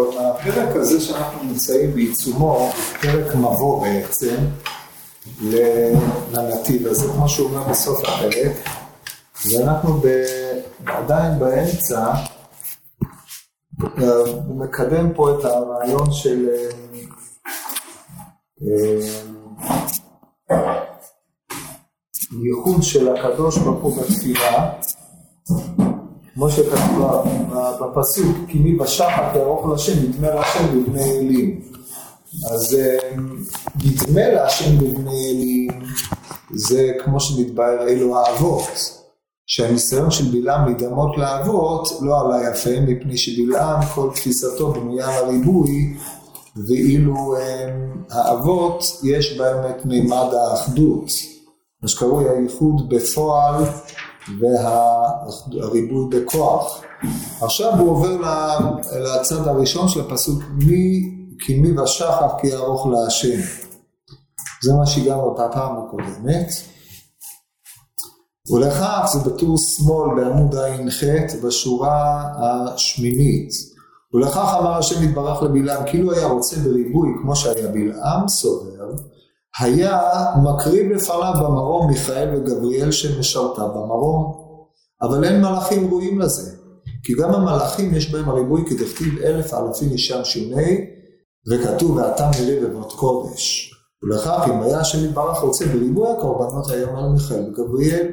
טוב, הפרק הזה שאנחנו נמצאים בעיצומו, הוא פרק מבוא בעצם לנתיב הזה, כמו שהוא אומר בסוף הפרק, ואנחנו ב... עדיין באמצע, הוא מקדם פה את הרעיון של אה, ייחוד של הקדוש ברוך הוא בתפילה, כמו שכתוב בפסוק, כי מי בשחת יערוך להשם, נדמה להשם בבני אלים. אז אה, נדמה להשם בבני אלים, זה כמו שנתבהר אלו האבות. שהניסיון של בלעם להידמות לאבות לא עלה יפה, מפני שבלעם כל תפיסתו בנויה על הריבוי, ואילו הם, האבות יש בהם את מימד האחדות, מה שקרוי הייחוד בפועל והריבוי בכוח. עכשיו הוא עובר לצד הראשון של הפסוק, מי כי מי ושחר כי יערוך להשם. זה מה שהגענו בפעם הקודמת. ולכך זה בטור שמאל בעמוד ע"ח בשורה השמינית. ולכך אמר השם יתברך לבלעם, כאילו היה רוצה בריבוי כמו שהיה בלעם סובר, היה מקריב לפניו במרום מיכאל וגבריאל שמשרתה במרום, אבל אין מלאכים ראויים לזה, כי גם המלאכים יש בהם הריבוי כדכתיב אלף אלפים משם שוני, וכתוב ואתה מרי בבות קודש. ולכך אם היה השם יתברך רוצה בריבוי הקורבנות היה מל מיכאל וגבריאל,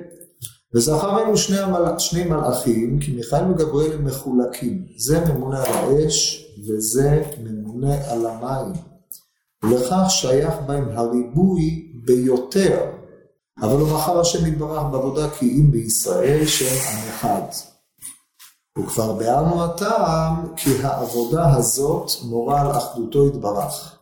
וזכר אלו שני, המל... שני מלאכים, כי מיכאל וגבריאל הם מחולקים. זה ממונה על האש, וזה ממונה על המים. ולכך שייך בהם הריבוי ביותר. אבל הוא בחר השם יתברך בעבודה כי אם בישראל שם עם אחד. וכבר ביארנו הטעם כי העבודה הזאת מורה על אחדותו יתברך.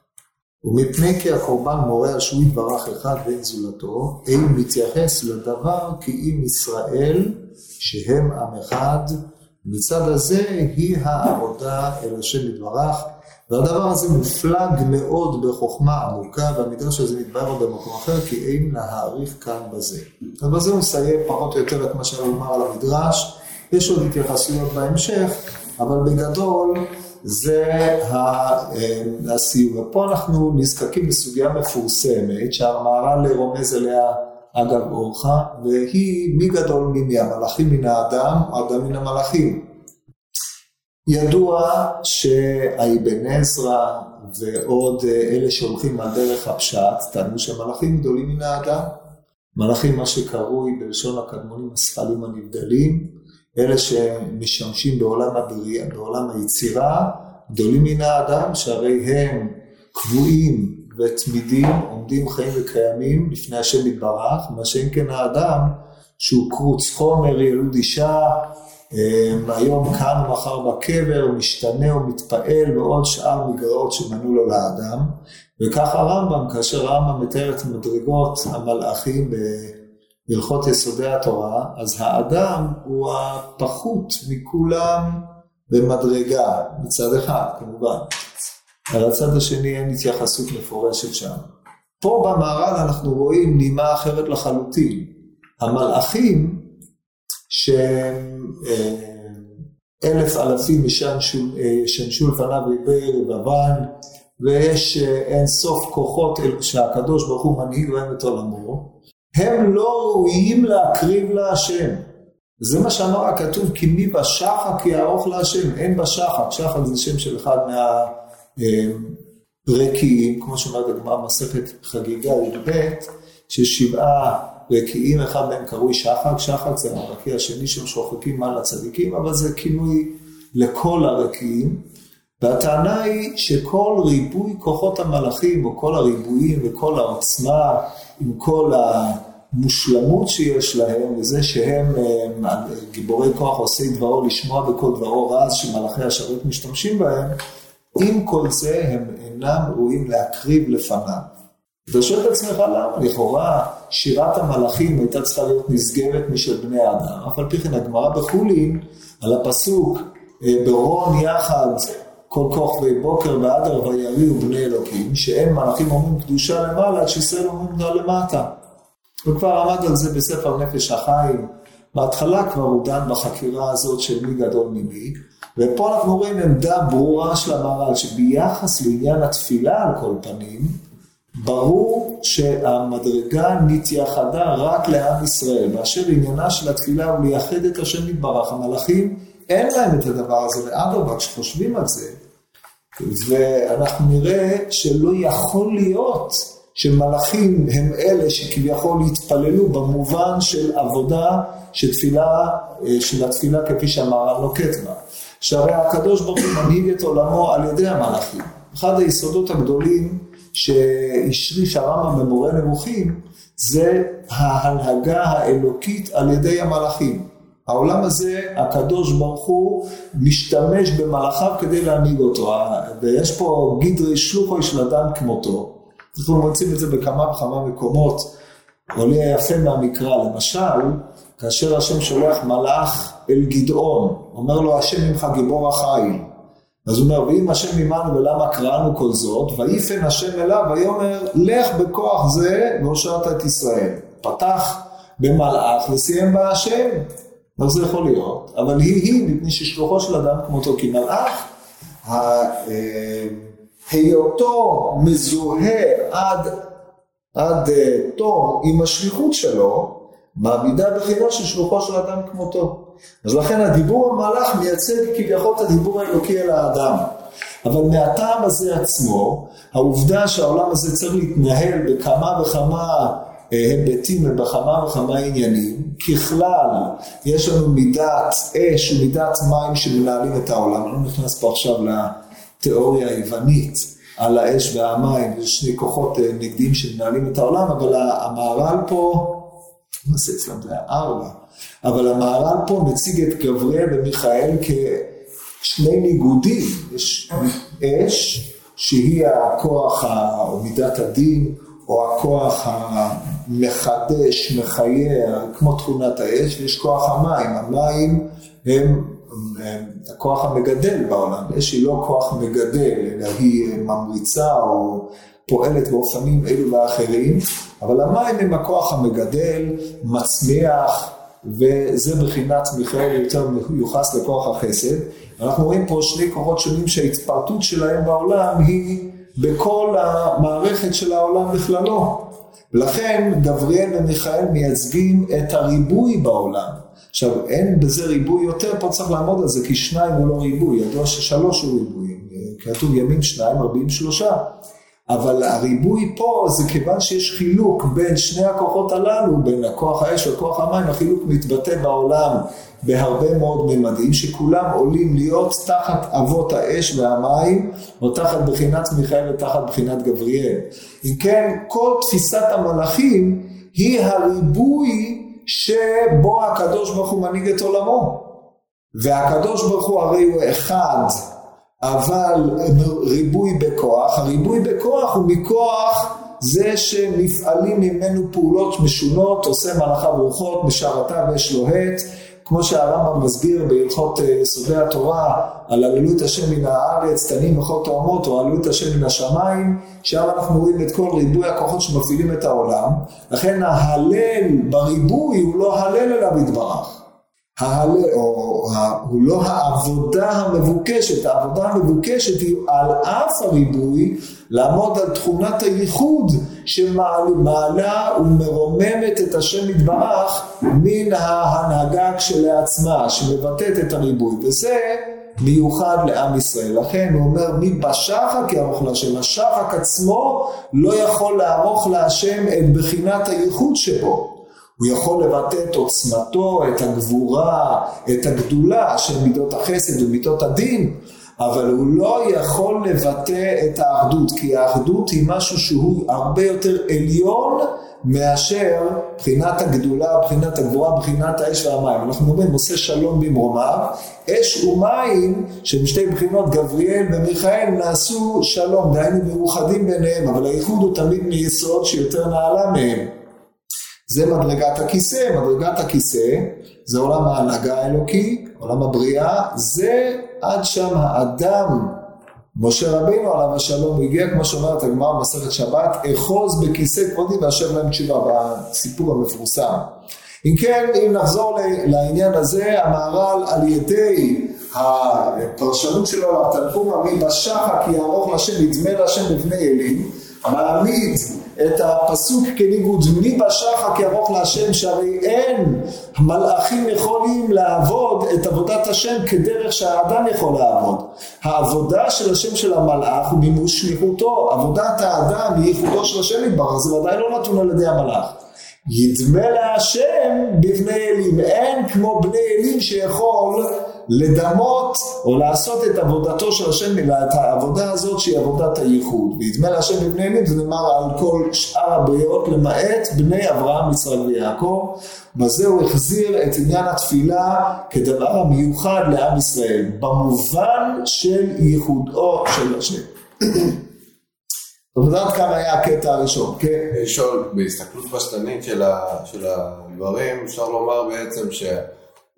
ומפני כי הקורבן מורה על שהוא יתברך אחד ואין זולתו, אין מתייחס לדבר כי אם ישראל שהם עם אחד, מצד הזה היא העבודה אל השם יתברך, והדבר הזה מופלג מאוד בחוכמה עמוקה, והמדרש הזה מתבהר במקום אחר, כי אין להעריך כאן בזה. אז בזה הוא מסיים פחות או יותר את מה שאני אומר על המדרש, יש עוד התייחסויות בהמשך, אבל בגדול זה הסיום. ופה אנחנו נזקקים לסוגיה מפורסמת שהמהר"ל רומז אליה אגב אורחה, והיא מי גדול ממי, המלאכים מן האדם או אדם מן המלאכים. ידוע שהאבן עזרא ועוד אלה שהולכים על דרך הפשט טענו שמלאכים גדולים מן האדם. מלאכים מה שקרוי בלשון הקדמונים השכלים הנבדלים, אלה שמשמשים בעולם הבריאה, בעולם היצירה, גדולים מן האדם, שהרי הם קבועים ותמידים, עומדים חיים וקיימים לפני השם יתברך, מה שאין כן האדם, שהוא קרוץ חומר, ילוד אישה, היום כאן ומחר בקבר, משתנה ומתפעל ועוד שאר מגרעות שמנו לו לאדם. וכך הרמב"ם, כאשר הרמב"ם מתאר את מדרגות המלאכים בהלכות יסודי התורה, אז האדם הוא הפחות מכולם במדרגה, מצד אחד כמובן. על הצד השני אין התייחסות מפורשת שם. פה במערל אנחנו רואים נימה אחרת לחלוטין. המלאכים שהם אה, אלף אלפים ישנשו לפניו ריבי רבבן ויש אה, אין סוף כוחות שהקדוש ברוך הוא מנהיג להם את עולמו, הם לא ראויים להקריב להשם. זה מה שאמר הכתוב, כי מי בשחק יערוך להשם, אין בשחק, שחק זה שם של אחד מהרקיעים, כמו שאומרת הגמרא במסכת חגיגה י"ב, ששבעה רקיעים, אחד מהם קרוי שחק, שחק זה הרקיע השני שהם שוחקים על הצדיקים, אבל זה כינוי לכל הרקיעים, והטענה היא שכל ריבוי כוחות המלאכים, או כל הריבועים וכל העוצמה, עם כל. המושלמות שיש להם, וזה שהם אה, גיבורי כוח עושי דברו לשמוע בכל דברו רז שמלאכי השרת משתמשים בהם, עם כל זה הם אינם ראויים להקריב לפניו. אתה שואל את עצמך למה? לכאורה שירת המלאכים הייתה צריכה להיות נסגרת משל בני האדם, אף על פי כן הגמרא בחולין על הפסוק אה, ברון יחד כל כוכבי בוקר ועדר ויריעו בני אלוקים, שאין מלאכים אומרים קדושה למעלה, שישראל אומרים למטה. הוא כבר עמד על זה בספר נפש החיים. בהתחלה כבר הוא דן בחקירה הזאת של מי גדול ממי, ופה אנחנו רואים עמדה ברורה של המהר"ל, שביחס לעניין התפילה על כל פנים, ברור שהמדרגה נתייחדה רק לעם ישראל, באשר עניינה של התפילה הוא לייחד את השם יתברך. המלאכים אין להם את הדבר הזה, ואדרבה, כשחושבים על זה, ואנחנו נראה שלא יכול להיות שמלאכים הם אלה שכביכול התפללו במובן של עבודה של תפילה, של התפילה כפי שהמהר"ל נוקט בה. שהרי הקדוש ברוך הוא מנהיג את עולמו על ידי המלאכים. אחד היסודות הגדולים שהשריש הרמב"ם במורה נבוכים, זה ההנהגה האלוקית על ידי המלאכים. העולם הזה, הקדוש ברוך הוא משתמש במלאכיו כדי להנהיג אותו, ויש פה גידרי שלוחוי של אדם כמותו. אנחנו מוצאים את זה בכמה וכמה מקומות, עולה יפה מהמקרא, למשל, כאשר השם שולח מלאך אל גדעון, אומר לו השם ממך גיבור החיל. אז הוא אומר, ואם השם עמנו ולמה קראנו כל זאת, ויפן השם אליו ויאמר, לך בכוח זה והושעת את ישראל. פתח במלאך וסיים בהשם. איך זה יכול להיות? אבל היא היא, מפני ששלוחו של אדם כמותו, כי מלאך, אה, היותו מזוהה עד, עד אה, תום עם השליחות שלו, מעמידה בחינה של שלוחו של אדם כמותו. אז לכן הדיבור המלאך מייצג כביכול את הדיבור האלוקי אל האדם. אבל מהטעם הזה עצמו, העובדה שהעולם הזה צריך להתנהל בכמה וכמה אה, היבטים ובכמה וכמה עניינים, ככלל יש לנו מידת אש ומידת מים שמנהלים את העולם. אני לא נכנס פה עכשיו לתיאוריה היוונית על האש והמים, יש שני כוחות אה, נגדיים שמנהלים את העולם, אבל המהר"ל פה, נעשה אצלם זה היה ארבע. אבל המהר"ל פה מציג את גבריאל ומיכאל כשני ניגודים, יש אש שהיא הכוח או מידת הדין או הכוח המחדש, מחייר, כמו תכונת האש, ויש כוח המים, המים הם הכוח המגדל בעולם, אש היא לא כוח מגדל, אלא היא ממריצה או פועלת באופנים אלו ואחרים, אבל המים הם הכוח המגדל, מצמיח, וזה בחינת מיכאל יותר מיוחס לכוח החסד. אנחנו רואים פה שני כוחות שונים שההתפרטות שלהם בעולם היא בכל המערכת של העולם בכללו. ולכן גבריאל ומיכאל מייצגים את הריבוי בעולם. עכשיו, אין בזה ריבוי יותר, פה צריך לעמוד על זה, כי שניים הוא לא ריבוי, ידוע ששלוש הוא ריבוי, כתוב ימים שניים, רבים שלושה. אבל הריבוי פה זה כיוון שיש חילוק בין שני הכוחות הללו, בין הכוח האש וכוח המים, החילוק מתבטא בעולם בהרבה מאוד ממדים, שכולם עולים להיות תחת אבות האש והמים, או תחת בחינת מיכאל ותחת בחינת גבריאל. אם כן, כל תפיסת המלאכים היא הריבוי שבו הקדוש ברוך הוא מנהיג את עולמו. והקדוש ברוך הוא הרי הוא אחד. אבל ריבוי בכוח, הריבוי בכוח הוא מכוח זה שנפעלים ממנו פעולות משונות, עושה מלאכה ורוחות, בשערתה ויש לו הט, כמו שהרמב"ם מסביר בהלכות אה, יסודי התורה על עללו את השם מן הארץ, תנים וכל תאומות, או עללו את השם מן השמיים, שם אנחנו רואים את כל ריבוי הכוחות שמפעילים את העולם, לכן ההלל בריבוי הוא לא הלל אליו יתברך. ההלל, או, הוא לא העבודה המבוקשת, העבודה המבוקשת היא על אף הריבוי לעמוד על תכונת הייחוד שמעלה ומרוממת את השם יתברך מן ההנהגה כשלעצמה, שמבטאת את הריבוי, וזה מיוחד לעם ישראל. לכן הוא אומר מי בשחק יערוך להשם, השחק עצמו לא יכול לערוך להשם את בחינת הייחוד שבו. הוא יכול לבטא את עוצמתו, את הגבורה, את הגדולה של מידות החסד ומידות הדין, אבל הוא לא יכול לבטא את האחדות, כי האחדות היא משהו שהוא הרבה יותר עליון מאשר בחינת הגדולה, בחינת הגבורה, בחינת האש והמים. אנחנו אומרים עושה שלום במרומיו, אש ומים, שהם שתי בחינות גבריאל ומיכאל, נעשו שלום, דהיינו מאוחדים ביניהם, אבל האיחוד הוא תמיד מיסוד שיותר נעלה מהם. זה מדרגת הכיסא, מדרגת הכיסא זה עולם ההנהגה האלוקי, עולם הבריאה, זה עד שם האדם, משה רבינו עליו השלום, הגיע כמו שאומרת הגמרא במסכת שבת, אחוז בכיסא כבודי ואשר להם תשובה, בסיפור המפורסם. אם כן, אם נחזור לעניין הזה, המהר"ל על ידי הפרשנות שלו לתנחום עמי בשחק יערוך לשם נדמה לשם בבני אלים מעמיד את הפסוק כניגוד מי בשחק ירוך להשם שהרי אין מלאכים יכולים לעבוד את עבודת השם כדרך שהאדם יכול לעבוד. העבודה של השם של המלאך הוא מימוש שליחותו. עבודת האדם היא ייחודו של השם יתברך זה ודאי לא נתון על ידי המלאך. ידמה להשם בבני אלים. אין כמו בני אלים שיכול לדמות או לעשות את עבודתו של השם, את העבודה הזאת שהיא עבודת הייחוד. וידמה להשם בבני אלים זה נאמר על כל שאר הבריות למעט בני אברהם, יצחק ויעקב. בזה הוא החזיר את עניין התפילה כדבר המיוחד לעם ישראל, במובן של ייחודו של השם. אתה יודעת כמה היה הקטע הראשון, כן? לשאול, בהסתכלות פשטנית של הדברים, אפשר לומר בעצם ש...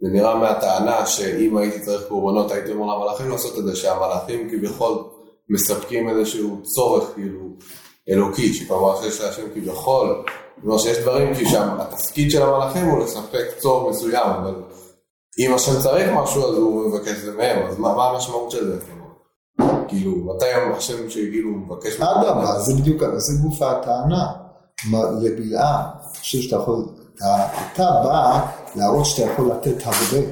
זה נראה מהטענה שאם הייתי צריך קורבנות הייתי אומר למלאכים לעשות את זה, שהמלאכים כביכול מספקים איזשהו צורך כאילו אלוקי, שכלומר שיש להשם כביכול, כלומר שיש דברים, כי שם התפקיד של המלאכים הוא לספק צורך מסוים, אבל אם השם צריך משהו אז הוא מבקש את זה מהם, אז מה, מה המשמעות של זה? כאילו, מתי השם שכאילו מבקש... אגב, זה בדיוק, זה גוף הטענה. לבלעם, אני חושב שאתה יכול, אתה בא להראות שאתה יכול לתת הרבה.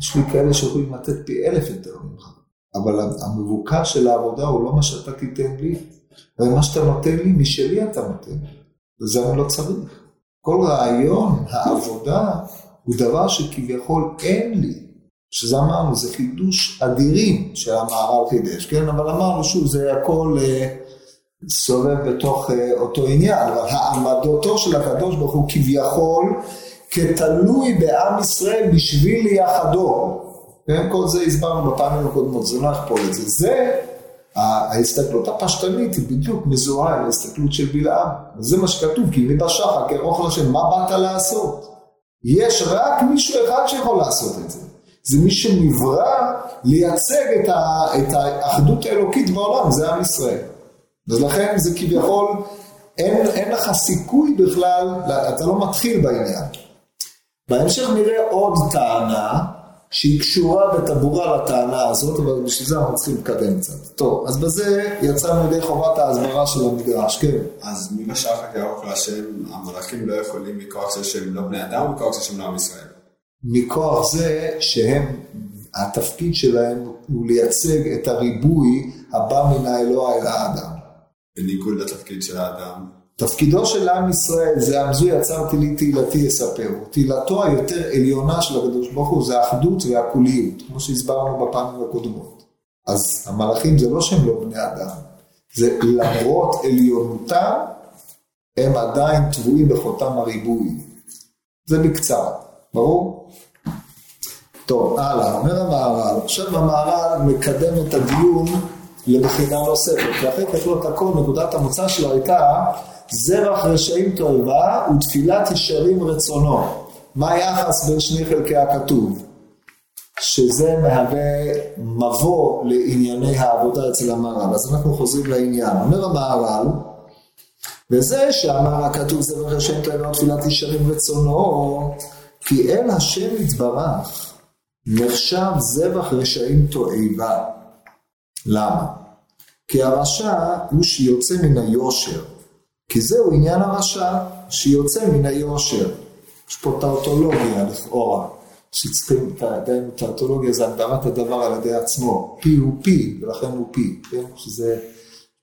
יש לי כאלה שיכולים לתת פי אלף יותר ממך, אבל המבוקש של העבודה הוא לא מה שאתה תיתן לי, ומה שאתה נותן לי, משלי אתה נותן, וזה אני לא צריך. כל רעיון העבודה הוא דבר שכביכול אין לי, שזה אמרנו, זה חידוש אדירים שהמערב חידש, כן? אבל אמרנו שוב, זה הכל אה, סובב בתוך אה, אותו עניין, אבל העמדותו של הקדוש ברוך הוא כביכול כתלוי בעם ישראל בשביל יחדו. כן, כל זה הסברנו בפעמים הקודמות, זה לא יכפול את זה. זה, ההסתכלות הפשטנית היא בדיוק מזוהה עם ההסתכלות של בלעם. זה מה שכתוב, כי מי בשחר, כארוך לשם, מה באת לעשות? יש רק מישהו אחד שיכול לעשות את זה. זה מי שנברא לייצג את, ה, את האחדות האלוקית בעולם, זה עם ישראל. אז לכן זה כביכול, אין, אין לך סיכוי בכלל, אתה לא מתחיל בעניין. בהמשך נראה עוד טענה שהיא קשורה בטבורה לטענה הזאת, אבל בשביל זה אנחנו צריכים לקדם קצת. טוב, אז בזה יצאנו ידי חובת ההסברה של המדרש, כן. אז מי בשחק ירוק להשם, המלאכים לא יכולים מכוח זה שהם לא בני אדם, או מכוח זה שהם לא עם ישראל? מכוח זה שהם, התפקיד שלהם הוא לייצג את הריבוי הבא מן האלוה אל האדם. בניגוד לתפקיד של האדם. תפקידו של עם ישראל זה עם זו יצרתי לי תהילתי יספרו. תהילתו היותר עליונה של הקדוש ברוך הוא זה האחדות והקוליות, כמו שהסברנו בפעמים הקודמות. אז המלאכים זה לא שהם לא בני אדם, זה למרות עליונותם, הם עדיין טבועים בחותם הריבוי. זה בקצרה, ברור? טוב, הלאה, אומר המהר"ל, עכשיו המהר"ל מקדם את הדיון לבחינה נוספת, ואחרי כתלות הכל נקודת המוצא שלו הייתה זרח רשעים תועבה ותפילת ישרים רצונו. מה היחס בין שני חלקי הכתוב? שזה מהווה מבוא לענייני העבודה אצל המהר"ל. אז אנחנו חוזרים לעניין. אומר המהר"ל, וזה שאמר הכתוב זרח רשעים תועבה ותפילת ישרים רצונו, כי אל השם יתברך נחשב זבח רשעים תועבה. למה? כי הרשע הוא שיוצא מן היושר. כי זהו עניין הרשע, שיוצא מן היושר. יש פה טאוטולוגיה לכאורה, שצריכים, טאוטולוגיה זה הגדרת הדבר על ידי עצמו, פי הוא פי, ולכן הוא פי, כן? שזה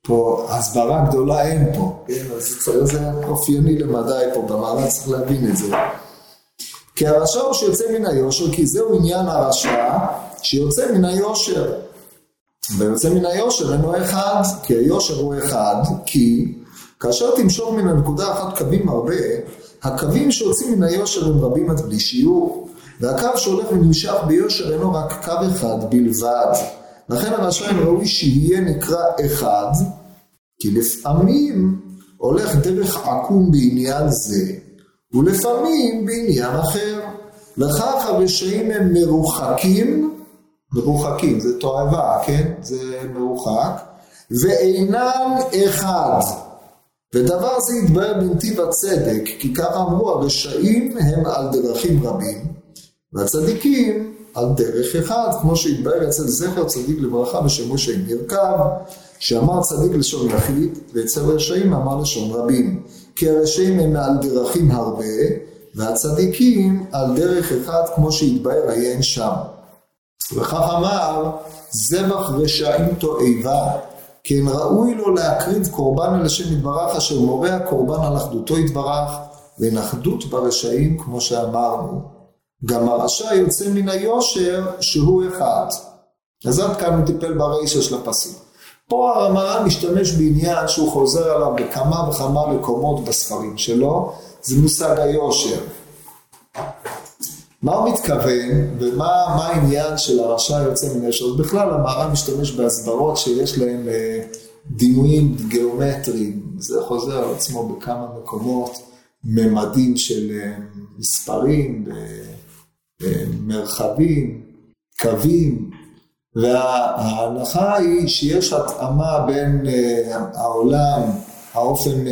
פה הסברה גדולה אין פה, כן? אז זה אופייני למדי פה, במעלה צריך להבין את זה. כי הרשע הוא שיוצא מן היושר, כי זהו עניין הרשע שיוצא מן היושר. ויוצא מן היושר אינו אחד, כי היושר הוא אחד, כי כאשר תמשוך מן הנקודה אחת קווים הרבה, הקווים שיוצאים מן היושר הם רבים עד בלי שיעור, והקו שהולך ונמשך ביושר אינו רק קו אחד בלבד. לכן הרשע ראוי שיהיה נקרא אחד, כי לפעמים הולך דרך עקום בעניין זה, ולפעמים בעניין אחר. לכך הרשעים הם מרוחקים, מרוחקים, זה תועבה, כן? זה מרוחק, ואינם אחד. ודבר זה יתבהר בנתיב הצדק, כי כך אמרו הרשעים הם על דרכים רבים, והצדיקים על דרך אחד, כמו שהתבהר אצל זכר צדיק לברכה בשם משה נרכב, שאמר צדיק לשון יחיד, ואצל רשעים אמר לשון רבים. כי הרשעים הם על דרכים הרבה, והצדיקים על דרך אחד כמו שהתבהר עיין שם. וכך אמר, זבח רשעים תועבה, כן ראוי לו להקריב קורבן אל השם יתברך, אשר מורה הקורבן על אחדותו יתברך, ואין אחדות ברשעים כמו שאמרנו. גם הרשע יוצא מן היושר שהוא אחד. אז עד כאן הוא טיפל ברישה של הפסוק. פה הרמר"ן משתמש בעניין שהוא חוזר עליו בכמה וכמה מקומות בספרים שלו, זה מושג היושר. מה הוא מתכוון ומה העניין של הרשע יוצא מן היושר? בכלל המהר"ן משתמש בהסברות שיש להם אה, דימויים גיאומטריים, זה חוזר על עצמו בכמה מקומות, ממדים של אה, מספרים, אה, מרחבים, קווים, וההנחה היא שיש התאמה בין העולם, האופן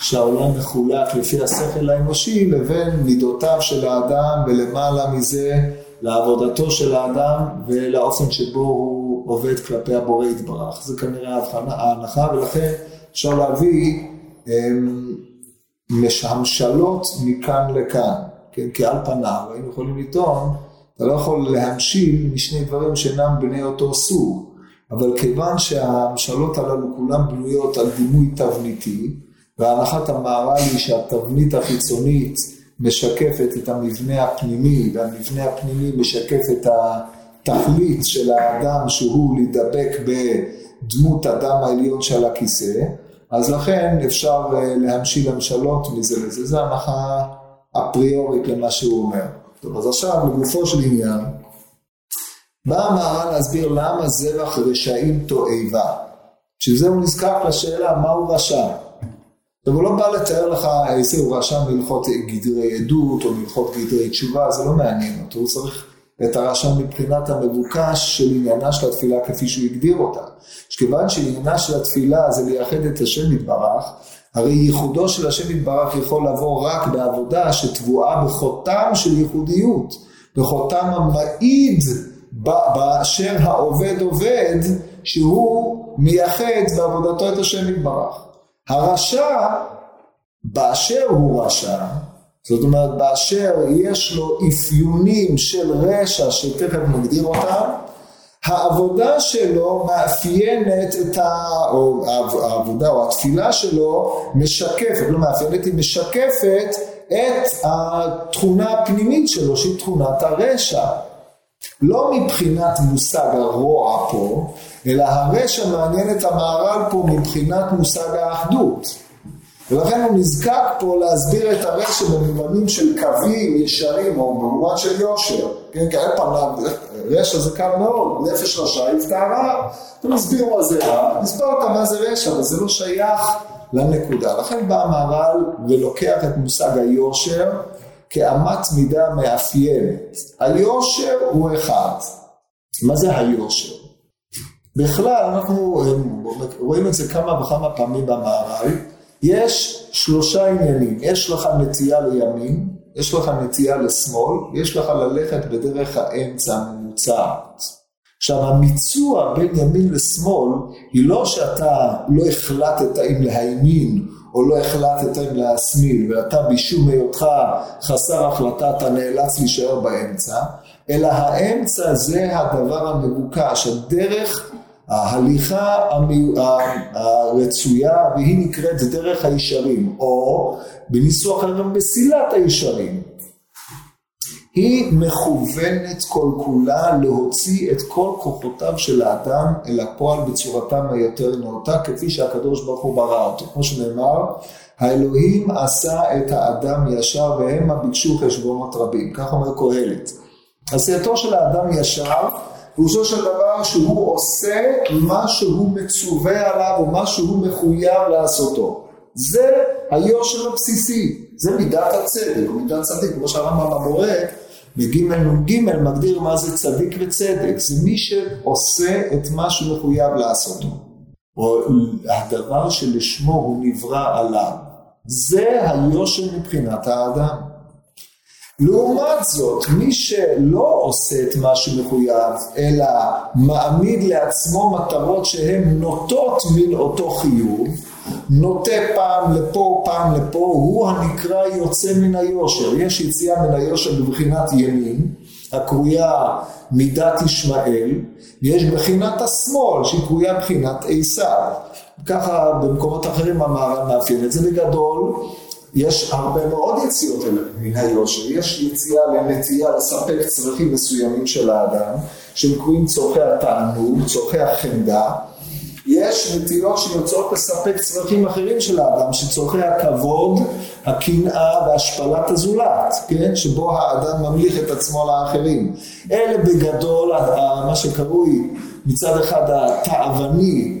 שהעולם מחולק לפי השכל האנושי לבין מידותיו של האדם ולמעלה מזה לעבודתו של האדם ולאופן שבו הוא עובד כלפי הבורא יתברך. זה כנראה ההנחה ולכן אפשר להביא המשלות מכאן לכאן, כן? כי על פניו היינו יכולים לטעון, אתה לא יכול להמשיל משני דברים שאינם בני אותו סוג, אבל כיוון שהמשלות הללו כולן בנויות על דימוי תבניתי, והנחת המהר"ל היא שהתבנית החיצונית משקפת את המבנה הפנימי, והמבנה הפנימי משקף את התכלית של האדם שהוא להידבק בדמות אדם העליון שעל הכיסא, אז לכן אפשר אה, להמשיל המשלות מזה לזה, זה הנחה אפריורית למה שהוא אומר. טוב, אז עכשיו לגופו של עניין, בא המהר"ל להסביר למה זרח רשעים תועבה. בשביל זה הוא נזקק לשאלה מהו רשע. עכשיו הוא לא בא לתאר לך איזה הוא רשם בהלכות גדרי עדות או בהלכות גדרי תשובה, זה לא מעניין אותו, הוא צריך את הרשם מבחינת המבוקש של עניינה של התפילה כפי שהוא הגדיר אותה. שכיוון שעניינה של התפילה זה לייחד את השם יתברך, הרי ייחודו של השם יתברך יכול לבוא רק בעבודה שטבועה בחותם של ייחודיות, בחותם המעיד באשר העובד עובד, שהוא מייחד בעבודתו את השם יתברך. הרשע, באשר הוא רשע, זאת אומרת באשר יש לו אפיונים של רשע שתכף נגדיר אותם, העבודה שלו מאפיינת את ה... או העבודה או התפילה שלו משקפת, לא מאפיינת, היא משקפת את התכונה הפנימית שלו שהיא תכונת הרשע. לא מבחינת מושג הרוע פה, אלא הרשע מעניין את המהר"ל פה מבחינת מושג האחדות. ולכן הוא נזקק פה להסביר את הרשע במובנים של קווים ישרים או במובן של יושר. כן, כי על פניו, רשע זה קל מאוד, נפש רשע יפתרה. אתה מסביר מה זה רע, אותה מה זה רשע, אבל זה לא שייך לנקודה. לכן בא המהר"ל ולוקח את מושג היושר כאמת מידה מאפיינת. היושר הוא אחד. מה זה היושר? בכלל, אנחנו רואים את זה כמה וכמה פעמים במערב, יש שלושה עניינים, יש לך נטייה לימין, יש לך נטייה לשמאל, יש לך ללכת בדרך האמצע הממוצעת. עכשיו המיצוע בין ימין לשמאל היא לא שאתה לא החלטת אם להימין או לא החלטת אם להשמיל ואתה בשום היותך חסר החלטה אתה נאלץ להישאר באמצע אלא האמצע זה הדבר המבוקש, הדרך ההליכה הרצויה והיא נקראת דרך הישרים או בניסוח אחר מסילת הישרים. היא מכוונת כל כולה להוציא את כל כוחותיו של האדם אל הפועל בצורתם היותר נאותה כפי שהקדוש ברוך הוא ברא אותו. כמו שנאמר האלוהים עשה את האדם ישר והמה ביקשו חשבונות רבים. כך אומר קהלת. עשייתו של האדם ישר פירושו של דבר שהוא עושה מה שהוא מצווה עליו או מה שהוא מחויב לעשותו. זה היושר הבסיסי, זה מידת הצדק או מידת צדיק, כמו שהרמב"ם המורה בג' נ"ג מגדיר מה זה צדיק וצדק, זה מי שעושה את מה שהוא מחויב לעשותו, או הדבר שלשמו הוא נברא עליו, זה היושר מבחינת האדם. לעומת זאת, מי שלא עושה את מה שמחויב, אלא מעמיד לעצמו מטרות שהן נוטות מן אותו חיוב, נוטה פעם לפה, פעם לפה, הוא הנקרא יוצא מן היושר. יש יציאה מן היושר בבחינת ימין, הקרויה מידת ישמעאל, ויש בחינת השמאל, שהיא קרויה בחינת עשיו. ככה במקומות אחרים המערב מאפיין את זה בגדול. יש הרבה מאוד יציאות מן היושר, יש יציאה לנטייה לספק צרכים מסוימים של האדם, שהם קרויים צורכי התענוג, צורכי החמדה, יש נטיות שיוצאות לספק צרכים אחרים של האדם, שצורכי הכבוד, הקנאה והשפלת הזולת, כן? שבו האדם ממליך את עצמו לאחרים. אלה בגדול מה שקרוי מצד אחד התאווני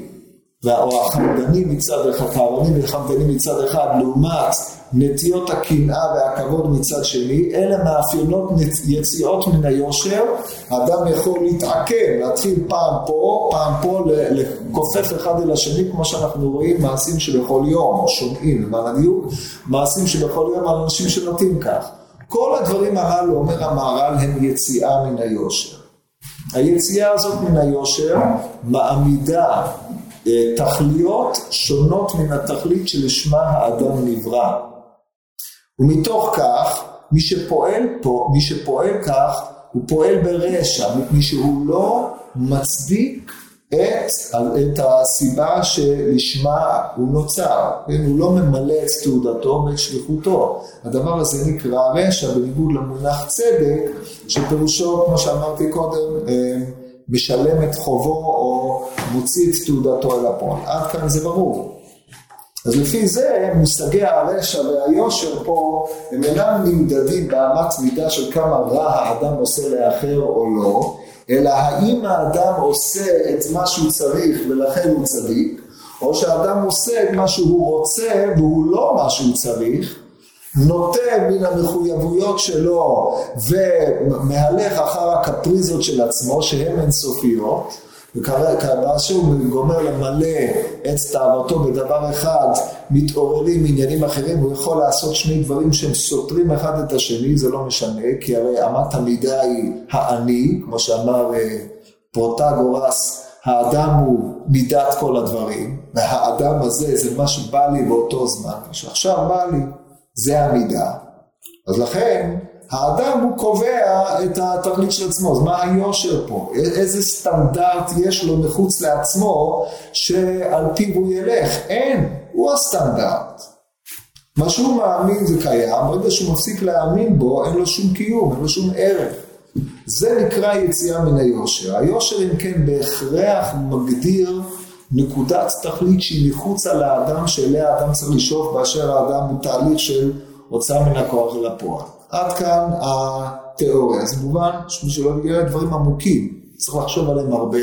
או החמדני מצד אחד, התאווני וחמדני מצד אחד, לעומת נטיות הקנאה והכבוד מצד שני, אלה מאפיינות יציאות מן היושר, האדם יכול להתעכב, להתחיל פעם פה, פעם פה, לכופף אחד אל השני, כמו שאנחנו רואים מעשים שבכל יום, או שומעים למען הדיוק, מעשים שבכל יום על אנשים שנוטים כך. כל הדברים הללו, אומר המהר"ל, הם יציאה מן היושר. היציאה הזאת מן היושר מעמידה אה, תכליות שונות מן התכלית שלשמה האדם נברא. ומתוך כך, מי שפועל פה, מי שפועל כך, הוא פועל ברשע, מפני שהוא לא מצדיק את, את הסיבה שלשמה הוא נוצר, כן? הוא לא ממלא את תעודתו ואת שליחותו. הדבר הזה נקרא רשע, בניגוד למונח צדק, שפירושו, כמו שאמרתי קודם, אה, משלם את חובו או מוציא את תעודתו אל הפועל. עד כאן זה ברור. אז לפי זה מושגי הרשע והיושר פה הם אינם נמדדים באמת מידה של כמה רע האדם עושה לאחר או לא, אלא האם האדם עושה את מה שהוא צריך ולכן הוא צדיק, או שהאדם עושה את מה שהוא רוצה והוא לא מה שהוא צריך, נוטה מן המחויבויות שלו ומהלך אחר הקפריזות של עצמו שהן אינסופיות וכאשר שהוא גומר למלא את תאוותו בדבר אחד, מתעוררים עניינים אחרים, הוא יכול לעשות שני דברים שהם סותרים אחד את השני, זה לא משנה, כי הרי אמת המידה היא האני, כמו שאמר אה, פרוטגורס, האדם הוא מידת כל הדברים, והאדם הזה זה מה שבא לי באותו זמן, שעכשיו בא לי, זה המידה. אז לכן, האדם הוא קובע את התכלית של עצמו, אז מה היושר פה? איזה סטנדרט יש לו מחוץ לעצמו שעל פיו הוא ילך? אין, הוא הסטנדרט. מה שהוא מאמין זה קיים, ברגע שהוא מפסיק להאמין בו, אין לו שום קיום, אין לו שום ערך. זה נקרא יציאה מן היושר. היושר אם כן בהכרח מגדיר נקודת תכלית שהיא מחוצה לאדם שאליה האדם צריך לשאוף באשר האדם הוא תהליך של הוצאה מן הכוח אל הפועל. עד כאן התיאוריה. זה מובן שמי שלא מגיע לדברים עמוקים, צריך לחשוב עליהם הרבה.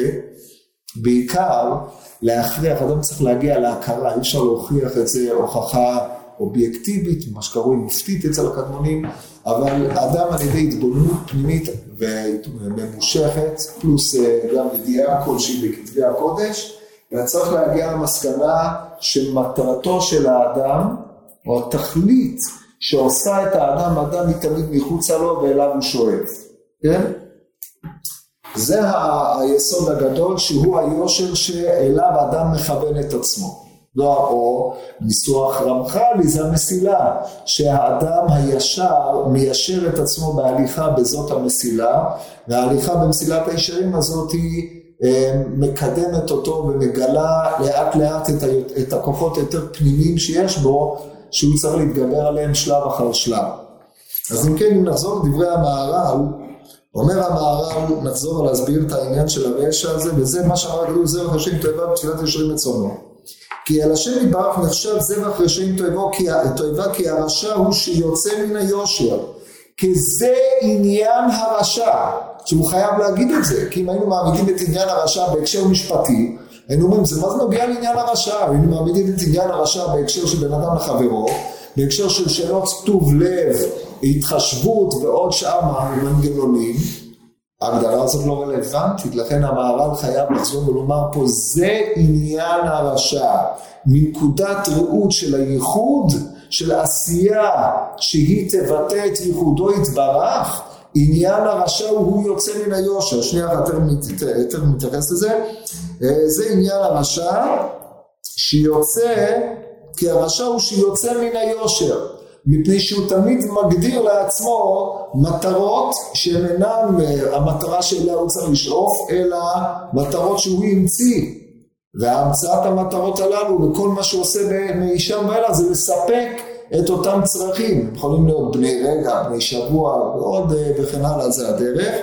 בעיקר להכריח, אדם צריך להגיע להכרה, אי אפשר להוכיח את זה הוכחה אובייקטיבית, מה שקרוי מופתית אצל הקדמונים, אבל אדם על ידי התבוננות פנימית וממושכת, פלוס אה, גם ידיעה כלשהי בכתבי הקודש, צריך להגיע למסקנה שמטרתו של האדם, או התכלית שעושה את האדם אדם מתמיד מחוצה לו ואליו הוא שואף, כן? זה היסוד הגדול שהוא היושר שאליו אדם מכוון את עצמו. לא, או ניסוח רמח"לי זה המסילה, שהאדם הישר מיישר את עצמו בהליכה בזאת המסילה, וההליכה במסילת הישרים הזאת היא אה, מקדמת אותו ומגלה לאט לאט את, ה, את הכוחות היותר פנימיים שיש בו, שהוא צריך להתגבר עליהם שלב אחר שלב. אז אם כן, אם נחזור לדברי המהר"ל, אומר המהר"ל, נחזור להסביר את העניין של הרשע הזה, וזה מה שאמר הגדול זרח השם תועבה בתפילת ישרים רצונו. כי אל השם יתברך נחשב זבח רשעים תועבה כי הרשע הוא שיוצא מן היושר. כי זה עניין הרשע. שהוא חייב להגיד את זה, כי אם היינו מעמידים את עניין הרשע בהקשר משפטי, היינו אומרים, זה מה זה נוגע לעניין הרשע? היינו מעמידים את עניין הרשע בהקשר של בן אדם לחברו, בהקשר של שאלות טוב לב, התחשבות ועוד שאר מנגנונים, ההגדרה הזאת לא רלוונטית, לכן המהר"ל חייב לחזור ולומר פה, זה עניין הרשע, מנקודת ראות של הייחוד של עשייה שהיא תבטא את ייחודו יתברך, עניין הרשע הוא יוצא מן היושר. שנייה תכף נתייחס לזה. אה, זה עניין הרשע שיוצא, כי הרשע הוא שיוצא מן היושר. מפני שהוא תמיד מגדיר לעצמו מטרות שהן אינן אה, המטרה שאליה הוא צריך לשאוף, אלא מטרות שהוא המציא. והמצאת המטרות הללו וכל מה שהוא עושה משם ואילך זה לספק את אותם צרכים. יכולים להיות בני רגע, בני שבוע ועוד אה, וכן הלאה, זה הדרך.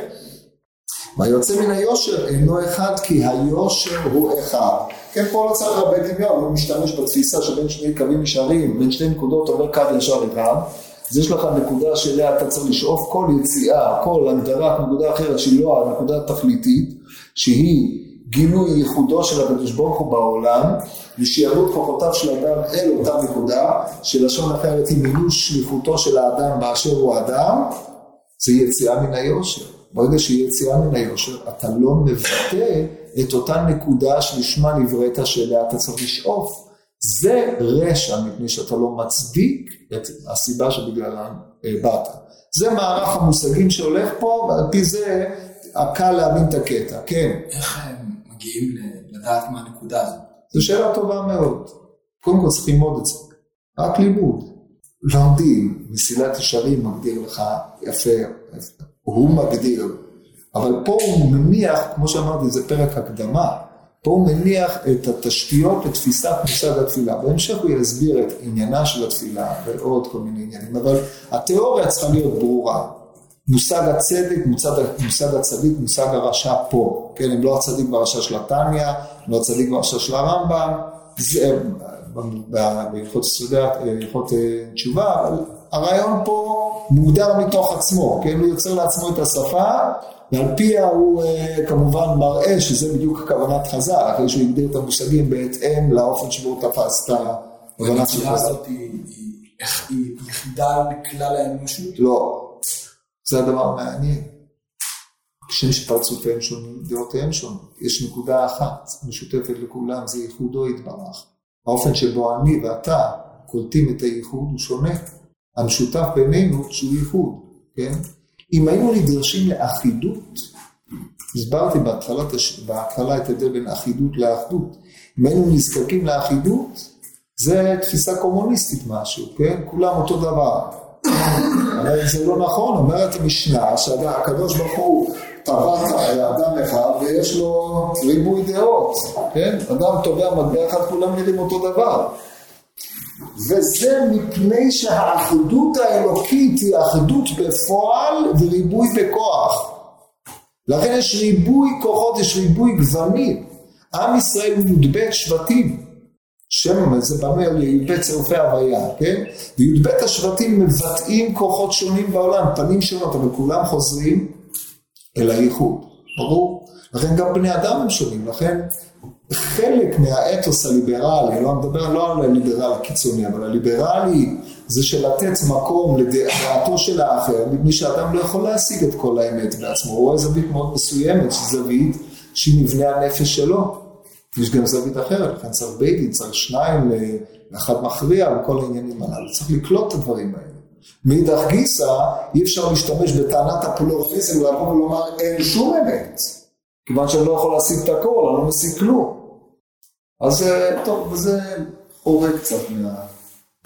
והיוצא מן היושר אינו אחד כי היושר הוא אחד. כן, פה לא צריך הרבה דמיון, הוא משתמש בתפיסה שבין שני קווים ישרים, בין שני נקודות עובר קו ישר אחד, אז יש לך נקודה שאליה אתה צריך לשאוף כל יציאה, כל הגדרת נקודה אחרת שהיא לא הנקודה התכליתית, שהיא גילוי ייחודו של הקדוש ברוך הוא בעולם, ושיעבוד כוחותיו של האדם אל אותה נקודה, שלשון אחרת היא מילוש שליחותו של האדם באשר הוא האדם, זה יציאה מן היושר. ברגע שהיא יציאה מן היושר, אתה לא מבטא את אותה נקודה שלשמה נבראת שאליה אתה צריך לשאוף. זה רשע מפני שאתה לא מצדיק את הסיבה שבגללה אה, באת. זה מערך המושגים שהולך פה, ועל פי זה הקל להבין את הקטע, כן. איך הם מגיעים לדעת מה הנקודה הזאת? זו שאלה טובה מאוד. קודם כל צריך ללמוד את זה. רק לימוד. לומדים, מסילת ישרים מגדיר לך יפה, הוא מגדיר אבל פה הוא מניח, כמו שאמרתי, זה פרק הקדמה, פה הוא מניח את התשתיות לתפיסת מושג התפילה. בהמשך הוא יסביר את עניינה של התפילה ועוד כל מיני עניינים, אבל התיאוריה צריכה להיות ברורה. מושג הצדק, מושג, מושג הצדיק, מושג הרשע פה. כן, הם לא הצדיק והרשע של התניא, לא הצדיק והרשע של הרמב"ם, זה בהלכות אה, תשובה, אבל הרעיון פה מוגדר מתוך עצמו, כן, הוא יוצר לעצמו את השפה ועל פיה הוא אה, כמובן מראה שזה בדיוק כוונת חז"ל, אחרי שהוא הגדיר את המושגים בהתאם לאופן שבו הוא תפס את הכוונה של חז"ל. יחידה לכלל האנושות? לא, זה הדבר המעניין. כשם שפרצופיהם שונים, דעותיהם שונות. יש נקודה אחת משותפת לכולם, זה ייחודו יתברך. האופן שבו אני ואתה קולטים את הייחוד הוא שונה. המשותף בינינו שהוא ייחוד, כן? אם היינו נדרשים לאחידות, הסברתי בהתחלה, בהתחלה את ההבדל בין אחידות לאחדות, אם היינו נזקקים לאחידות, זה תפיסה קומוניסטית משהו, כן? כולם אותו דבר. אבל זה לא נכון, אומרת המשנה שהקדוש ברוך הוא טבע לאדם אחד ויש לו ריבוי דעות, כן? אדם טובע מטבע אחד, כולם נראים אותו דבר. וזה מפני שהאחדות האלוקית היא אחדות בפועל וריבוי בכוח. לכן יש ריבוי כוחות, יש ריבוי גוונים. עם ישראל הוא י"ב שבטים. שם זה בנוי על י"ב צירופי הוויה, כן? וי"ב השבטים מבטאים כוחות שונים בעולם, פנים שונות, אבל כולם חוזרים אל הייחוד. ברור? לכן גם בני אדם הם שונים, לכן חלק מהאתוס הליברלי, לא מדבר לא על הליברל הקיצוני, אבל הליברלי זה של לתת מקום לדעתו של האחר, מפני שאדם לא יכול להשיג את כל האמת בעצמו, הוא רואה זווית מאוד מסוימת, זווית שהיא מבנה הנפש שלו. יש גם זווית אחרת, לכן צריך בית דין, צריך שניים, אחד מכריע וכל העניינים הללו, צריך לקלוט את הדברים האלה. מאידך גיסא, אי אפשר להשתמש בטענת הפלורליזם ולבוא ולומר אין שום אמת. כיוון שאני לא יכול להשיג את הכל, אני לא משיג כלום. אז אה, טוב, וזה חורג קצת מה...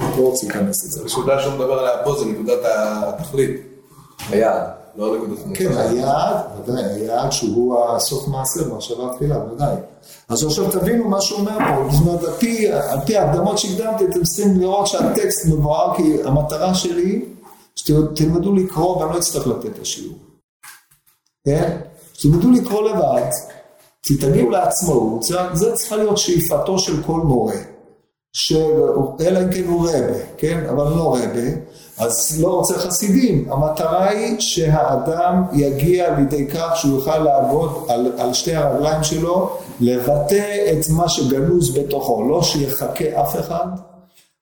לא רוצה להיכנס לזה. הנקודה שהוא מדבר עליה פה זה נקודת התכלית, היעד, לא נקודת המוצא. כן, היעד, ודאי, היעד שהוא הסוף מעשה, מחשבה תחילה, ודאי. אז עכשיו תבינו מה שהוא אומר פה, זאת אומרת, על פי ההקדמות שהקדמתי, אתם צריכים לראות שהטקסט מבואר, כי המטרה שלי, שתלמדו לקרוא ואני לא אצטרך לתת את השיעור. כן? תלמדו לקרוא לבד, תתגיעו לעצמאות, זה צריכה להיות שאיפתו של כל מורה. אלא אם כן הוא רבה, כן? אבל לא רבה, אז לא רוצה חסידים. המטרה היא שהאדם יגיע לידי כך שהוא יוכל לעבוד על, על שתי הרגליים שלו, לבטא את מה שגנוז בתוכו, לא שיחכה אף אחד,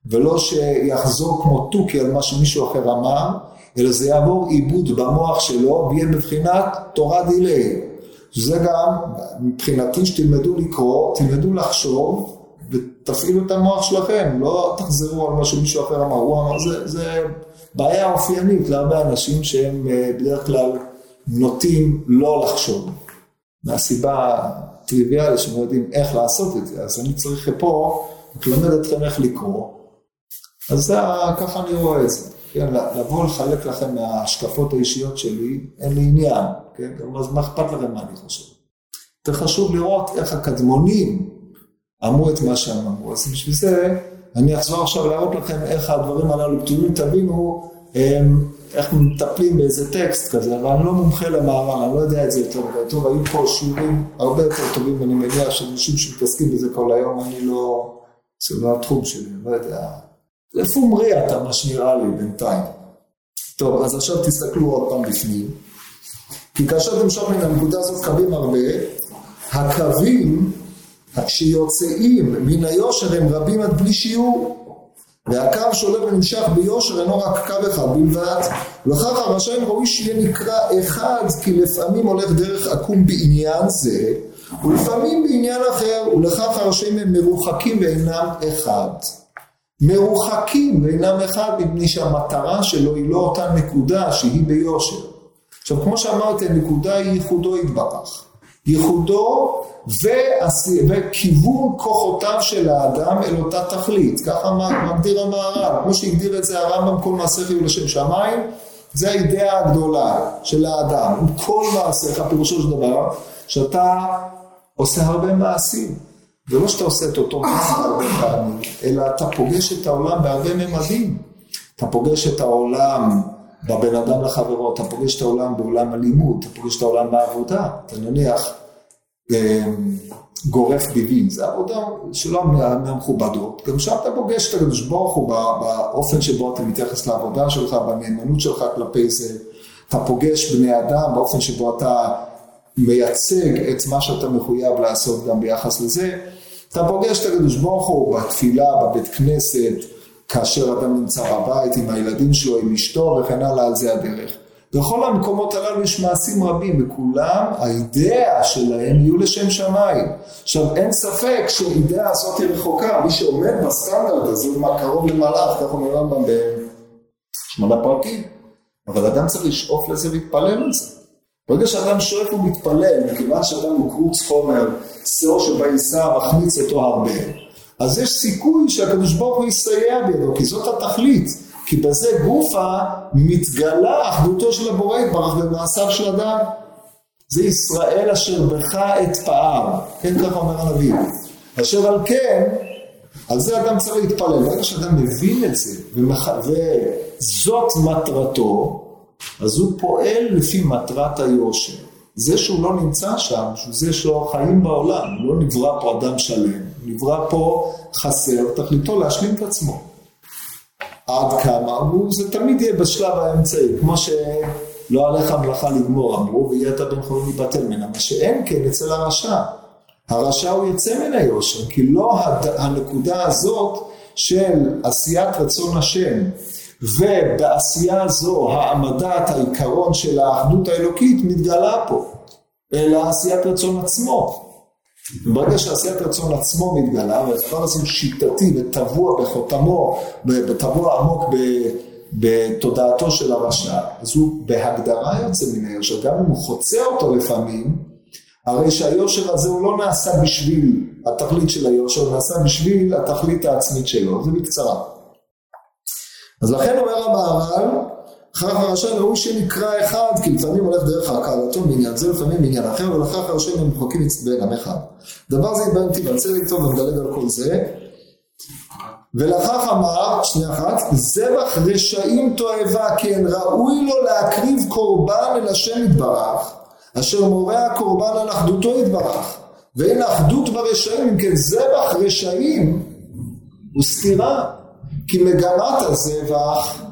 ולא שיחזור כמו תוכי על מה שמישהו אחר אמר, אלא זה יעבור עיבוד במוח שלו ויהיה בבחינת תורה דילי. זה גם מבחינתי שתלמדו לקרוא, תלמדו לחשוב, ותפעילו את המוח שלכם, לא תחזרו על מה שמישהו אחר אמר, הוא אמר, זה, זה בעיה אופיינית להרבה אנשים שהם אה, בדרך כלל נוטים לא לחשוב. מהסיבה הטריוויאלית שהם לא יודעים איך לעשות את זה, אז אני צריך פה ללמד אתכם איך לקרוא. אז זה, ככה אני רואה את זה. כן, לבוא לחלק לכם מההשקפות האישיות שלי, אין לי עניין, כן, אז מה אכפת לכם מה אני חושב? יותר חשוב לראות איך הקדמונים אמרו את מה שהם אמרו, אז בשביל זה אני אחזור עכשיו להראות לכם איך הדברים הללו כתובים, תבינו איך מטפלים באיזה טקסט כזה, אבל אני לא מומחה למערב, אני לא יודע את זה יותר מדי טוב, היו פה שיעורים הרבה יותר טובים, ואני מניח שאנשים שמתעסקים בזה כל היום, אני לא, זה לא התחום שלי, אני לא יודע. לפומרי אתה, מה שנראה לי בינתיים. טוב, אז עכשיו תסתכלו עוד פעם בפנים. כי כאשר אתם שומעים מהנקודה הזאת קווים הרבה, הקווים שיוצאים מן היושר הם רבים עד בלי שיעור. והקו שעולה ונמשך ביושר אינו רק קו אחד בלבד, וכך הרשעים ראוי שיהיה נקרא אחד, כי לפעמים הולך דרך עקום בעניין זה, ולפעמים בעניין אחר, ולכך הרשעים הם מרוחקים ואינם אחד. מרוחקים ואינם אחד מפני שהמטרה שלו היא לא אותה נקודה שהיא ביושר. עכשיו כמו שאמרתי הנקודה היא ייחודו יתברך. ייחודו וכיוון כוחותיו של האדם אל אותה תכלית, ככה מגדיר המערב, כמו שהגדיר את זה הרמב"ם כל מעשיך יהיו לשם שמיים, זה האידאה הגדולה של האדם, כל מעשיך, פירושו של דבר, שאתה עושה הרבה מעשים, ולא שאתה עושה את אותו מעשה הרבה פעמים, אלא אתה פוגש את העולם בהרבה ממדים. אתה פוגש את העולם בבן אדם לחברו, אתה פוגש את העולם בעולם הלימוד, אתה פוגש את העולם בעבודה, אתה נניח אמ, גורף ביבים, זה עבודה שלא מהמכובדות, גם שם אתה פוגש את הקדוש ברוך הוא באופן שבו אתה מתייחס לעבודה שלך, בנאמנות שלך כלפי זה, אתה פוגש בני אדם באופן שבו אתה מייצג את מה שאתה מחויב לעשות גם ביחס לזה, אתה פוגש את הקדוש ברוך הוא בתפילה, בבית כנסת, כאשר אדם נמצא בבית עם הילדים שלו, עם אשתו וכן הלאה, על זה הדרך. בכל המקומות הללו יש מעשים רבים, וכולם, האידאה שלהם יהיו לשם שמיים. עכשיו, אין ספק שהאידאה הזאת היא רחוקה, מי שעומד בסטנדרט הזה, מה קרוב למלאך, כך אומר רמב"ם בשמונה פרקים. אבל אדם צריך לשאוף לזה ולהתפלל על זה. ברגע שאדם שואף ומתפלל, מכיוון שאדם הוא קרוץ חומר, שאור שבעיסה מחמיץ אותו הרבה, אז יש סיכוי שהקדוש ברוך הוא יסייע בידו, כי זאת התכלית. כי בזה גופה מתגלה אחדותו של הבורא יתברך במעשיו של אדם. זה ישראל אשר בך אתפאר, כן ככה אומר הנביא. אשר על כן, על זה אדם צריך להתפלל. ברגע שאדם מבין את זה, ומח... וזאת מטרתו, אז הוא פועל לפי מטרת היושר. זה שהוא לא נמצא שם, זה שהוא חיים בעולם, לא נברא פה אדם שלם, נברא פה חסר, תכליתו להשלים את עצמו. עד כמה, אמרו, זה תמיד יהיה בשלב האמצעי, כמו שלא עליך מלאכה לגמור, אמרו, ויהיה אתה בן חולים להיבטל ממנה, מה שאין כן אצל הרשע. הרשע הוא יוצא מן היושר, כי לא הד... הנקודה הזאת של עשיית רצון השם, ובעשייה הזו העמדת העיקרון של האחדות האלוקית מתגלה פה, אלא עשיית רצון עצמו. ברגע שעשיית רצון עצמו מתגלה, הזה הוא שיטתי וטבוע בחותמו, וטבוע עמוק בתודעתו של הרשע, אז הוא בהגדרה יוצא מן היושר, גם אם הוא חוצה אותו לפעמים, הרי שהיושר הזה הוא לא נעשה בשביל התכלית של היושר, הוא נעשה בשביל התכלית העצמית שלו, זה בקצרה. אז לכן אומר המהר"ל, אחר הרשע ראוי שנקרא אחד, כי לפעמים הולך דרך הקהלתו מעניין זה, לפעמים מעניין אחר, ולכך הרשעים הם מחוקים בין אחד. דבר זה התבנתי ועצר איתו ומדלג על כל זה. ולכך אמר, שנייה אחת, זבח רשעים תועבה, כן ראוי לו להקריב קורבן אל השם יתברך, אשר מורה הקורבן על אחדותו יתברך. ואין אחדות ברשעים, אם כן זבח רשעים הוא סתירה, כי מגמת הזבח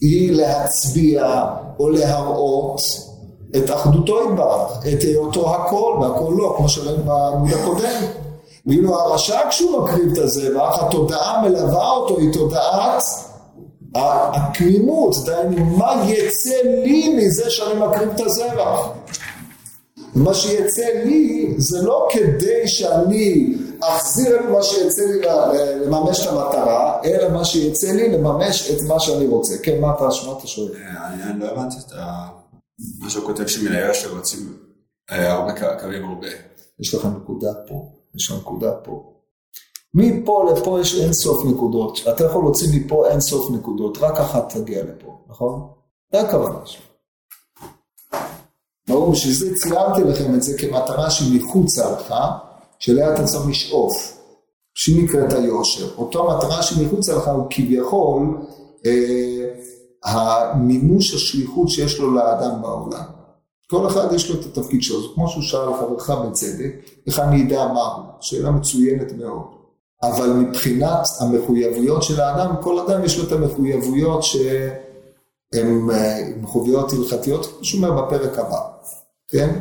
היא להצביע או להראות את אחדותו יתברך, את היותו הכל והכל לא, כמו שראינו בעמוד הקודם. ואילו הרשע כשהוא מקריב את הזבח, התודעה מלווה אותו היא תודעת התמימות, דהיינו מה יצא לי מזה שאני מקריב את הזבח. מה שיצא לי זה לא כדי שאני אחזיר את מה שיצא לי לממש את המטרה, אלא מה שיצא לי לממש את מה שאני רוצה. כן, מה אתה, שואל? אה, אני לא הבנתי את. מה שהוא כותב שמן היושר רוצים אה, הרבה קווים הרבה. יש לך נקודה פה, יש לך נקודה פה. מפה לפה יש אין סוף נקודות. אתה יכול להוציא מפה אין סוף נקודות, רק אחת תגיע לפה, נכון? זה הכוונה שלו. ברור, בשביל זה ציינתי לכם את זה כמטרה שהיא מחוצה לך, שאליה אתה צריך לשאוף, שהיא נקראת היושר. אותו מטרה מחוצה לך הוא כביכול אה, המימוש השליחות שיש לו לאדם בעולם. כל אחד יש לו את התפקיד שלו, זה כמו שהוא שאל חברך בצדק, איך אני אדע מה הוא? שאלה מצוינת מאוד. אבל מבחינת המחויבויות של האדם, כל אדם יש לו את המחויבויות שהן אה, מחויבויות הלכתיות, כמו שהוא אומר בפרק הבא, כן?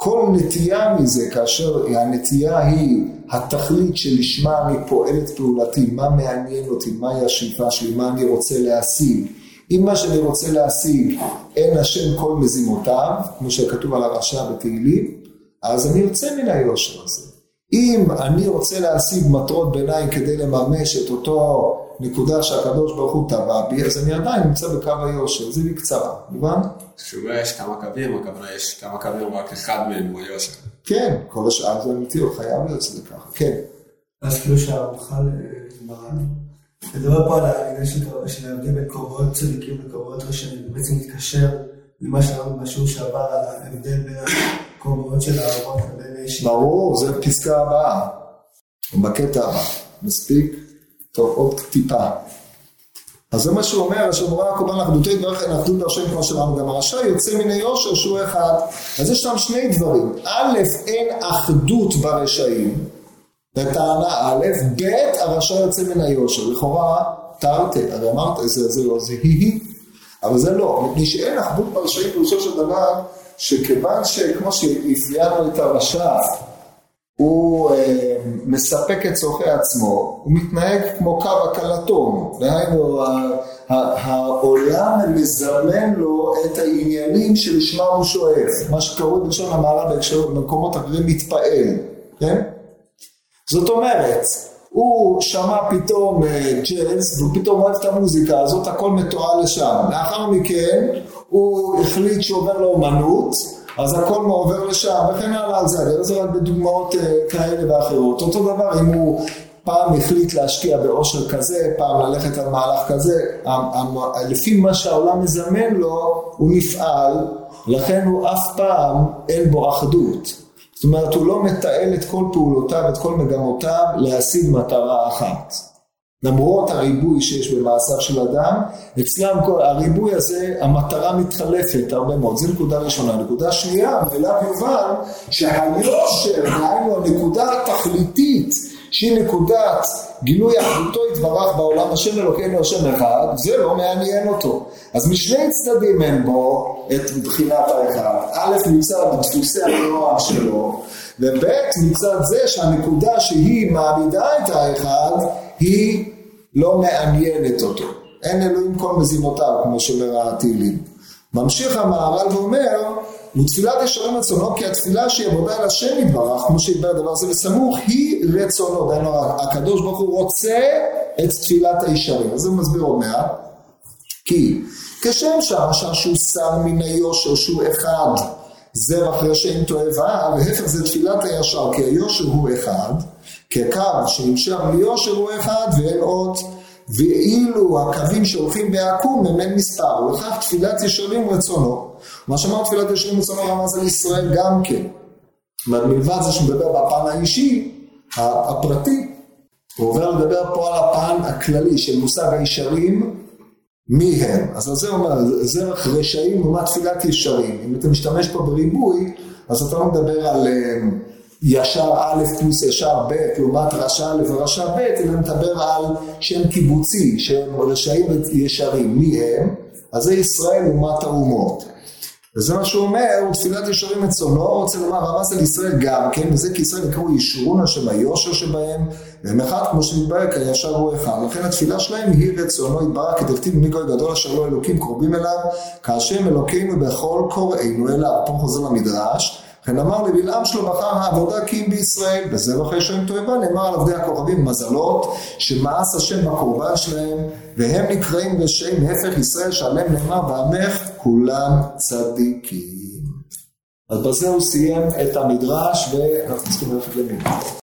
כל נטייה מזה, כאשר הנטייה היא התכלית שלשמה אני פועל את פעולתי, מה מעניין אותי, מהי השאיפה שלי, מה אני רוצה להשיג. אם מה שאני רוצה להשיג אין השם כל מזימותיו, כמו שכתוב על הרשע בתהילים, אז אני יוצא מן היושר הזה. אם אני רוצה להשיג מטרות ביניים כדי לממש את אותו נקודה שהקדוש ברוך הוא טבע בי, אז אני עדיין נמצא בקו היושר, זה בקצרה, מובן? כשהוא אומר יש כמה קווים, הכוונה יש כמה קווים, רק אחד מהם הוא היושר. כן, כל השאר זה אמיתי, הוא חייב להיות שזה ככה, כן. אז כאילו שהרמח"ל מרן, מדבר פה על העניין של ההבדל בין קורבנות צדיקים לקורבנות רשעים, זה בעצם מתקשר למה שאמרנו בשיעור שעבר על ההבדל בין הקורבנות של האבות לבין. ברור, זה פסקה הבאה, בקטע הבא, מספיק? טוב, עוד טיפה. אז זה מה שהוא אומר, אשר מורה הקורבן לאחדותו יתברך אין אחדות בהשם כמו שאמרנו גם הרשע יוצא מן היושר שהוא אחד. אז יש שם שני דברים, א', אין אחדות ברשעים, בטענה א', ב', הרשע יוצא מן היושר, לכאורה תרתי, הרי אמרת, זה, זה לא, זה היא-היא, אבל זה לא, מפני שאין אחדות ברשעים פירושו של דבר, שכיוון שכמו שאפיינו את הרשע, הוא אה, מספק את צורכי עצמו, הוא מתנהג כמו קו הקלטון, דהיינו העולם מזמן לו את העניינים שלשמם הוא שואף, מה שקרוי בלשון המערב בהקשר במקומות אחרים מתפעל, כן? זאת אומרת, הוא שמע פתאום אה, ג'אז, והוא פתאום אוהב את המוזיקה הזאת, הכל מתועל לשם. לאחר מכן, הוא החליט שהוא עובר לאומנות, אז הכל עובר לשם, וכן הלאה על זה, זה רק בדוגמאות אה, כאלה ואחרות. אותו דבר אם הוא פעם החליט להשקיע באושר כזה, פעם ללכת על מהלך כזה, לפי מה שהעולם מזמן לו, הוא נפעל, לכן הוא אף פעם אין בו אחדות. זאת אומרת, הוא לא מתעל את כל פעולותיו, את כל מגמותיו, להשיג מטרה אחת. למרות הריבוי שיש במעשיו של אדם, אצלם כל, הריבוי הזה, המטרה מתחלפת הרבה מאוד. זו נקודה ראשונה. נקודה שנייה, ואליו יובן, שהיושר, דהיינו הנקודה התכליתית, שהיא נקודת גילוי אחדותו יתברך בעולם השם אלוקינו השם אחד, זה לא מעניין אותו. אז משני צדדים אין בו את בחינת האחד. א', מצד דפוסי הנוער שלו, וב', מצד זה שהנקודה שהיא מעמידה את האחד, היא לא מעניינת אותו. אין אלוהים כל מזימותיו, כמו שאומר התהילים. ממשיך המהר"ל ואומר, ותפילת ישרים רצונו, כי התפילה שהיא עבודה אל השם יתברך, כמו שהתברר הדבר הזה בסמוך, היא רצונו. דהיינו, הקדוש ברוך הוא רוצה את תפילת הישרים. אז הוא מסביר עוד מעט. כי כשם שהרשע שהוא שר מן היושר, שהוא אחד, זרח רשעים תועבה, והפך זה תפילת הישר, כי היושר הוא אחד, כקו שנמשך מיושר הוא אחד ואין עוד, ואילו הקווים שהולכים בעקום הם אין מספר, ולכך תפילת ישרים רצונו. מה שאמר תפילת ישרים רצונו רמז על ישראל גם כן. מלבד זה שהוא מדבר בפן האישי, הפרטי, הוא עובר לדבר פה על הפן הכללי של מושג הישרים, מי הם? אז על זה אומר, זרח רשעים לעומת תפילת ישרים. אם אתה משתמש פה בריבוי, אז אתה לא מדבר על אה, ישר א' פלוס ישר ב' לעומת רשע א' ורשע ב', אלא מדבר על שם קיבוצי, שהם רשעים וישרים. מי הם? אז זה ישראל לעומת האומות. וזה מה שהוא אומר, הוא תפילת ישרים את צונו, רוצה לומר רמז על ישראל גם כן, וזה כי ישראל יקראו ישרון השם היושר שבהם, והם אחד כמו שנתברר כי הישר הוא אחד. לכן התפילה שלהם היא רצונו יתברך כדכתיב מי גוי גדול אשר לא אלוקים קרובים אליו, כאשם אלוקינו בכל קוראינו אליו. פה חוזר למדרש, לכן אמר לבלעם אחר העבודה כי אם בישראל, ואחרי שהם תועבה, נאמר על עבדי הכוכבים מזלות, שמאס השם בקורבן שלהם, והם נקראים רשעים, להפך ישראל שעליהם נאמר בעמך, כולם צדיקים. אז בזה הוא סיים את המדרש, ואנחנו צריכים ללכת למי.